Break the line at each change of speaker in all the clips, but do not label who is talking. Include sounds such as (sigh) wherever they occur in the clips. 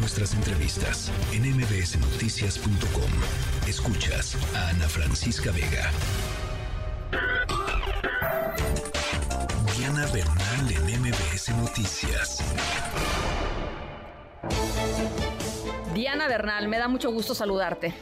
nuestras entrevistas en mbsnoticias.com. Escuchas a Ana Francisca Vega. Diana Bernal en MBS Noticias.
Diana Bernal, me da mucho gusto saludarte.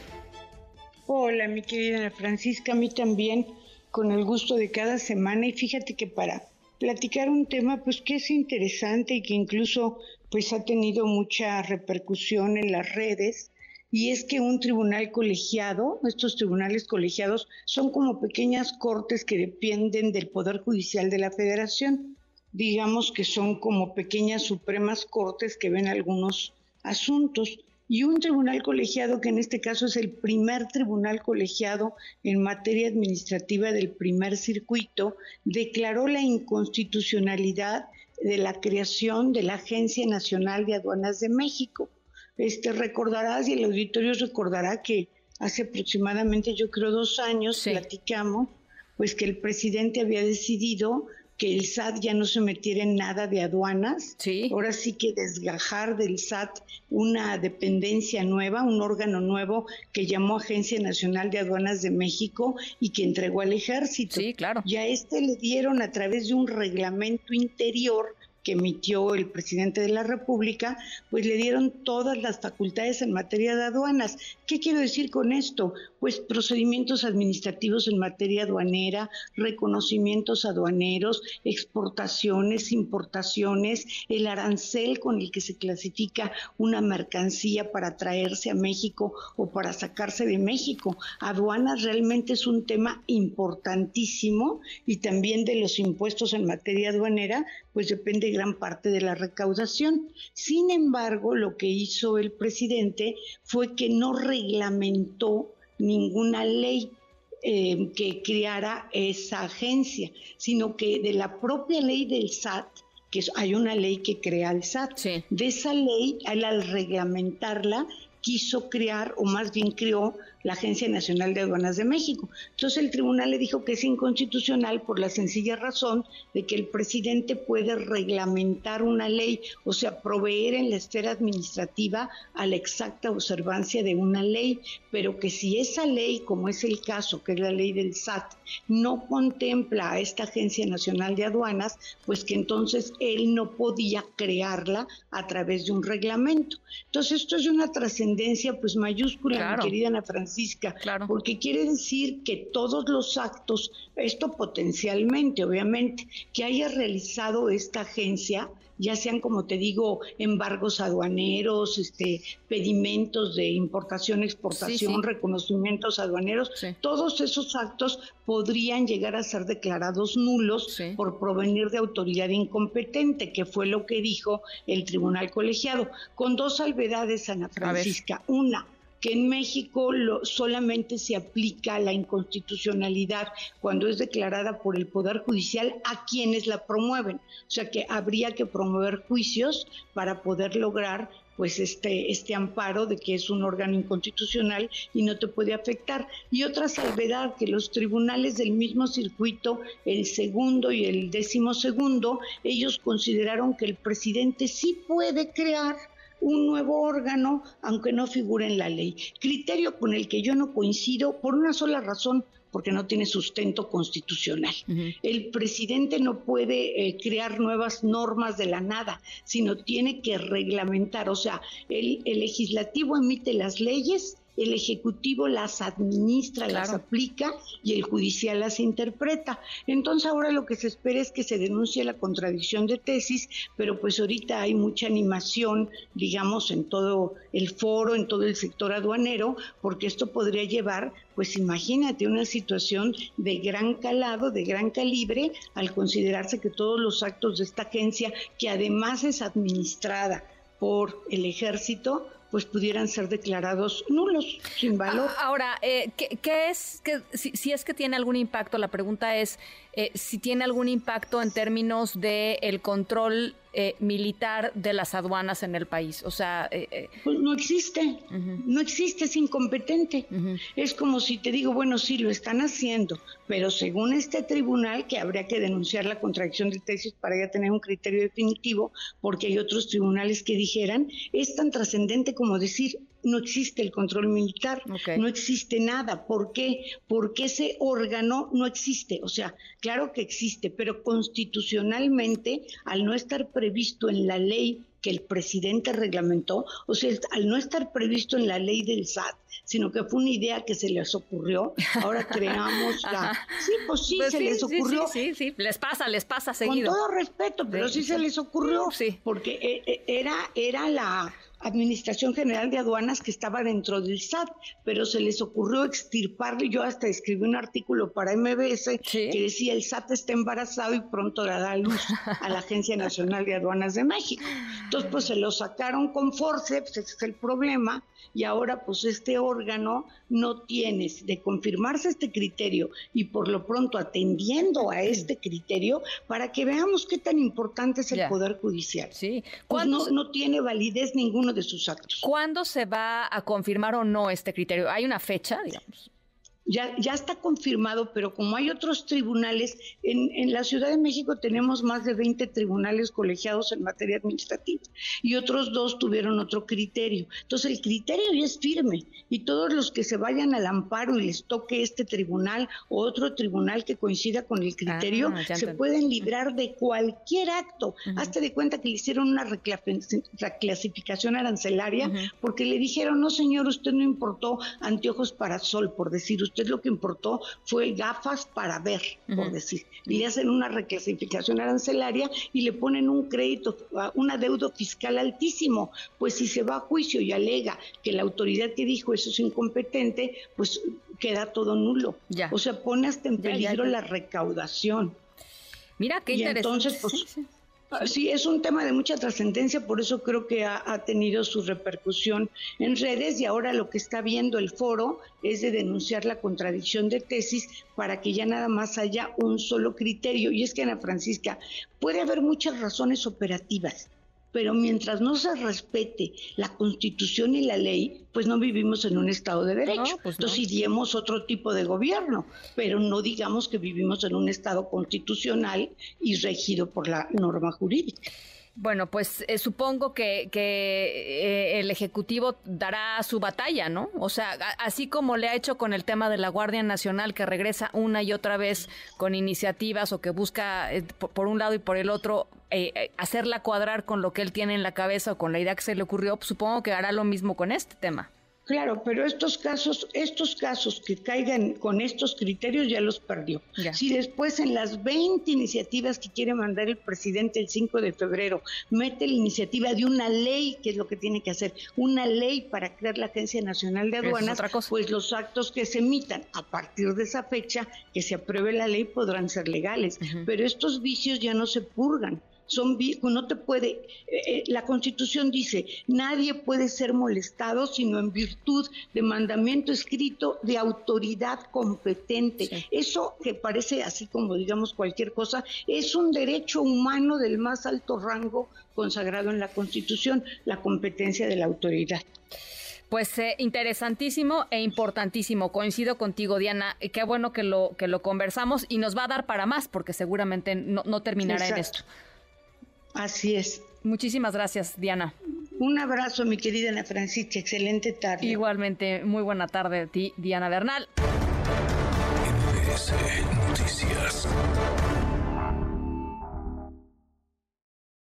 Hola, mi querida Ana Francisca, a mí también, con el gusto de cada semana. Y fíjate que para platicar un tema, pues que es interesante y que incluso pues ha tenido mucha repercusión en las redes, y es que un tribunal colegiado, estos tribunales colegiados son como pequeñas cortes que dependen del Poder Judicial de la Federación. Digamos que son como pequeñas supremas cortes que ven algunos asuntos. Y un tribunal colegiado, que en este caso es el primer tribunal colegiado en materia administrativa del primer circuito, declaró la inconstitucionalidad de la creación de la Agencia Nacional de Aduanas de México. Este, recordarás y el auditorio recordará que hace aproximadamente, yo creo, dos años platicamos, pues que el presidente había decidido que el SAT ya no se metiera en nada de aduanas.
Sí.
Ahora sí que desgajar del SAT una dependencia nueva, un órgano nuevo que llamó Agencia Nacional de Aduanas de México y que entregó al ejército.
Sí, claro.
Y a este le dieron a través de un reglamento interior que emitió el presidente de la República, pues le dieron todas las facultades en materia de aduanas. ¿Qué quiero decir con esto? Pues procedimientos administrativos en materia aduanera, reconocimientos aduaneros, exportaciones, importaciones, el arancel con el que se clasifica una mercancía para traerse a México o para sacarse de México. Aduanas realmente es un tema importantísimo y también de los impuestos en materia aduanera, pues depende gran parte de la recaudación. Sin embargo, lo que hizo el presidente fue que no reglamentó ninguna ley eh, que creara esa agencia, sino que de la propia ley del SAT, que hay una ley que crea el SAT, de esa ley, al reglamentarla, quiso crear, o más bien creó, la Agencia Nacional de Aduanas de México. Entonces el tribunal le dijo que es inconstitucional por la sencilla razón de que el presidente puede reglamentar una ley, o sea, proveer en la esfera administrativa a la exacta observancia de una ley, pero que si esa ley, como es el caso, que es la ley del SAT, no contempla a esta Agencia Nacional de Aduanas, pues que entonces él no podía crearla a través de un reglamento. Entonces esto es una trascendencia pues mayúscula, mi querida Ana Francisca, porque quiere decir que todos los actos, esto potencialmente, obviamente, que haya realizado esta agencia, ya sean, como te digo, embargos aduaneros, este, pedimentos de importación, exportación, reconocimientos aduaneros, todos esos actos podrían llegar a ser declarados nulos por provenir de autoridad incompetente, que fue lo que dijo el tribunal colegiado, con dos salvedades, Ana Francisca. Una, que en México solamente se aplica la inconstitucionalidad cuando es declarada por el Poder Judicial a quienes la promueven. O sea que habría que promover juicios para poder lograr pues este, este amparo de que es un órgano inconstitucional y no te puede afectar. Y otra salvedad, que los tribunales del mismo circuito, el segundo y el décimo segundo, ellos consideraron que el presidente sí puede crear un nuevo órgano, aunque no figure en la ley. Criterio con el que yo no coincido por una sola razón, porque no tiene sustento constitucional. El presidente no puede eh, crear nuevas normas de la nada, sino tiene que reglamentar, o sea, el, el legislativo emite las leyes el Ejecutivo las administra, las aplica y el Judicial las interpreta. Entonces ahora lo que se espera es que se denuncie la contradicción de tesis, pero pues ahorita hay mucha animación, digamos, en todo el foro, en todo el sector aduanero, porque esto podría llevar, pues imagínate, una situación de gran calado, de gran calibre, al considerarse que todos los actos de esta agencia, que además es administrada por el ejército, pues pudieran ser declarados nulos, sin valor.
Ahora, eh, ¿qué, es, que, si, es que tiene algún impacto, la pregunta es eh, si tiene algún impacto en términos del el control eh, militar de las aduanas en el país. O sea,
eh, eh, pues no existe, no existe, es incompetente. Es como si te digo, bueno, sí lo están haciendo, pero según este tribunal que habría que denunciar la contradicción de tesis para ya tener un criterio definitivo, porque hay otros tribunales que dijeran, es tan trascendente como decir, no existe el control militar, no existe nada. ¿Por qué? Porque ese órgano no existe. O sea, claro que existe, pero constitucionalmente, al no estar previsto en la ley que el presidente reglamentó, o sea, al no estar previsto en la ley del SAT, sino que fue una idea que se les ocurrió, ahora (laughs) creamos la... Sí, pues sí, pues se les ocurrió.
Sí, sí, sí, les pasa, les pasa seguido.
Con todo respeto, pero sí se les ocurrió, porque eh, eh, era, era la Administración General de Aduanas que estaba dentro del SAT, pero se les ocurrió extirparle. Yo hasta escribí un artículo para MBS que decía el SAT está embarazado y pronto dará luz a la Agencia Nacional de Aduanas de México. Entonces, pues se lo sacaron con forceps, ese es el problema, y ahora pues este órgano no tiene, de confirmarse este criterio y por lo pronto atendiendo a este criterio, para que veamos qué tan importante es el Poder Judicial.
Sí.
Pues no, no tiene validez de sus actos.
¿Cuándo se va a confirmar o no este criterio? ¿Hay una fecha, digamos?
Ya, ya está confirmado, pero como hay otros tribunales, en, en, la Ciudad de México tenemos más de 20 tribunales colegiados en materia administrativa y otros dos tuvieron otro criterio. Entonces el criterio ya es firme y todos los que se vayan al amparo y les toque este tribunal o otro tribunal que coincida con el criterio, ah, se pueden librar de cualquier acto. Hazte de cuenta que le hicieron una reclasificación arancelaria porque le dijeron, no señor, usted no importó anteojos para sol, por decir usted lo que importó fue gafas para ver, por decir. Y le hacen una reclasificación arancelaria y le ponen un crédito, un adeudo fiscal altísimo. Pues si se va a juicio y alega que la autoridad que dijo eso es incompetente, pues queda todo nulo. O sea, pone hasta en peligro la recaudación.
Mira qué interesante.
entonces, pues, Sí, es un tema de mucha trascendencia, por eso creo que ha, tenido su repercusión en redes y ahora lo que está viendo el foro es de denunciar la contradicción de tesis para que ya nada más haya un solo criterio. Y es que, Ana Francisca, puede haber muchas razones operativas pero mientras no se respete la constitución y la ley, pues no vivimos en un Estado de Derecho. Pues Entonces iríamos otro tipo de gobierno, pero no digamos que vivimos en un Estado constitucional y regido por la norma jurídica.
Bueno, pues eh, supongo que, eh, el Ejecutivo dará su batalla, ¿no? O sea, así como le ha hecho con el tema de la Guardia Nacional, que regresa una y otra vez con iniciativas o que busca eh, por, un lado y por el otro hacerla cuadrar con lo que él tiene en la cabeza o con la idea que se le ocurrió, pues supongo que hará lo mismo con este tema.
Claro, pero estos casos, estos casos que caigan con estos criterios ya los perdió. Si después en las 20 iniciativas que quiere mandar el presidente el 5 de febrero mete la iniciativa de una ley, que es lo que tiene que hacer, una ley para crear la Agencia Nacional de Aduanas, pues los actos que se emitan a partir de esa fecha que se apruebe la ley podrán ser legales, pero estos vicios ya no se purgan son no te puede, eh, eh, la Constitución dice, nadie puede ser molestado sino en virtud de mandamiento escrito de autoridad competente. Eso que parece así como digamos cualquier cosa, es un derecho humano del más alto rango consagrado en la Constitución, la competencia de la autoridad.
Pues eh, interesantísimo e importantísimo. Coincido contigo, Diana. Qué bueno que lo, que lo conversamos y nos va a dar para más, porque seguramente no, no terminará en esto.
Así es.
Muchísimas gracias, Diana.
Un abrazo, mi querida Ana Francisca. Excelente tarde.
Igualmente, muy buena tarde a ti, Diana Bernal.
Noticias.